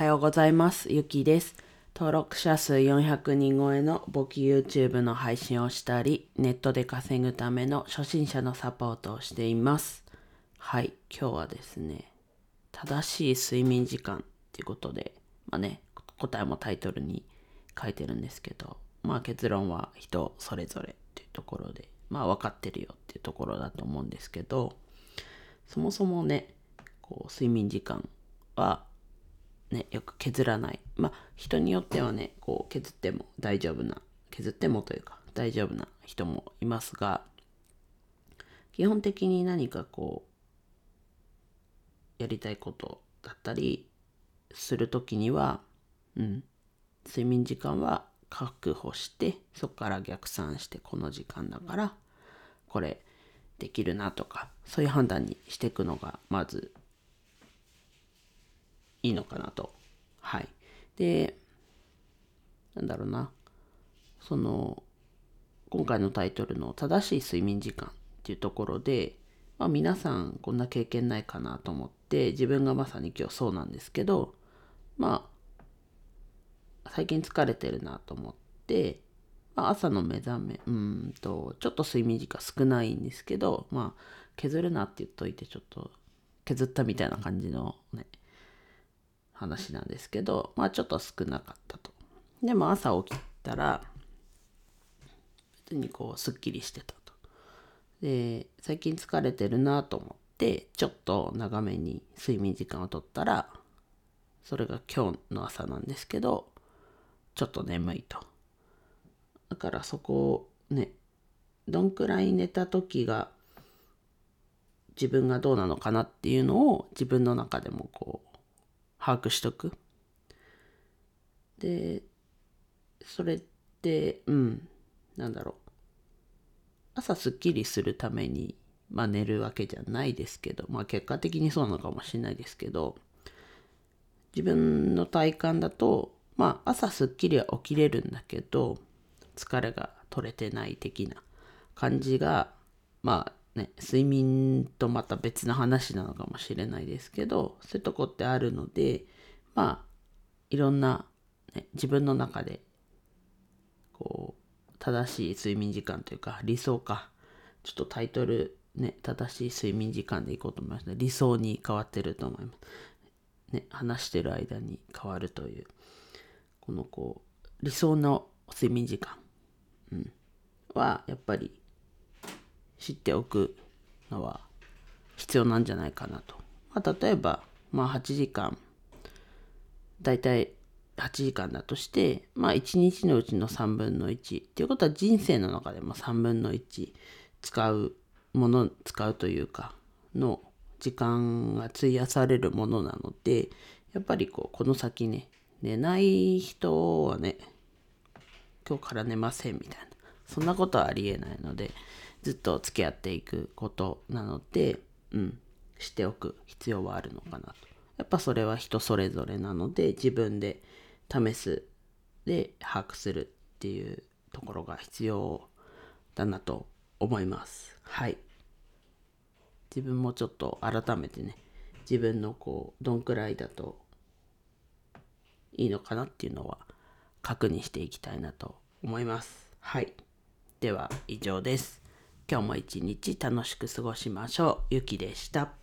はようございます。ゆきです。登録者数400人超えの簿記 YouTube の配信をしたり、ネットで稼ぐための初心者のサポートをしています。はい、今日はですね、正しい睡眠時間っていうことで、まあね、答えもタイトルに書いてるんですけど、まあ結論は人それぞれっていうところで、まあ分かってるよっていうところだと思うんですけど、そもそもね、こう睡眠時間はね、よく削らない。まあ、人によってはね、こう削っても大丈夫な、削ってもというか大丈夫な人もいますが、基本的に何かこう、やりたいことだったりするときには、うん、睡眠時間は確保して、そこから逆算してこの時間だから、これできるなとか、そういう判断にしていくのが、まずいいのかなと。はい。で、なんだろうな。その、今回のタイトルの正しい睡眠時間っていうところで、まあ皆さんこんな経験ないかなと思って、自分がまさに今日そうなんですけど、まあ、最近疲れてるなと思って、まあ、朝の目覚め、うんと、ちょっと睡眠時間少ないんですけど、まあ、削るなって言っといて、ちょっと削ったみたいな感じのね、話なんですけど、まあちょっと少なかったと。でも朝起きたら、別にこう、すっきりしてたと。で、最近疲れてるなと思って、ちょっと長めに睡眠時間をとったら、それが今日の朝なんですけど、ちょっと眠いと。だからそこをね、どんくらい寝た時が自分がどうなのかなっていうのを自分の中でもこう把握しとく。で、それって、うん、なんだろう。朝すっきりするために、まあ寝るわけじゃないですけど、まあ結果的にそうなのかもしれないですけど、自分の体感だと、まあ朝すっきりは起きれるんだけど、疲れが取れてない的な感じが、まあね、睡眠とまた別の話なのかもしれないですけど、そういうとこってあるので、まあ、いろんな、ね、自分の中で、こう、正しい睡眠時間というか、理想か。ちょっとタイトル、ね、正しい睡眠時間でいこうと思いますね。理想に変わってると思います。ね、話してる間に変わるという、このこう、理想の睡眠時間、うん、は、やっぱり、知っておくのは必要なんじゃないかなと。まあ、例えば、まあ、8時間、だいたい8時間だとして、まあ、1日のうちの3分の1。っていうことは人生の中でも3分の1使うもの、使うというか、の時間が費やされるものなので、やっぱりこう、この先ね、寝ない人はね、今日から寝ませんみたいな。そんなことはありえないので、ずっと付き合っていくことなので、うん、しておく必要はあるのかなと。やっぱそれは人それぞれなので、自分で試す、で把握するっていうところが必要だなと思います。はい。自分もちょっと改めてね、自分のこう、どんくらいだといいのかなっていうのは確認していきたいなと思います。はい。では以上です。今日も一日楽しく過ごしましょう。ゆきでした。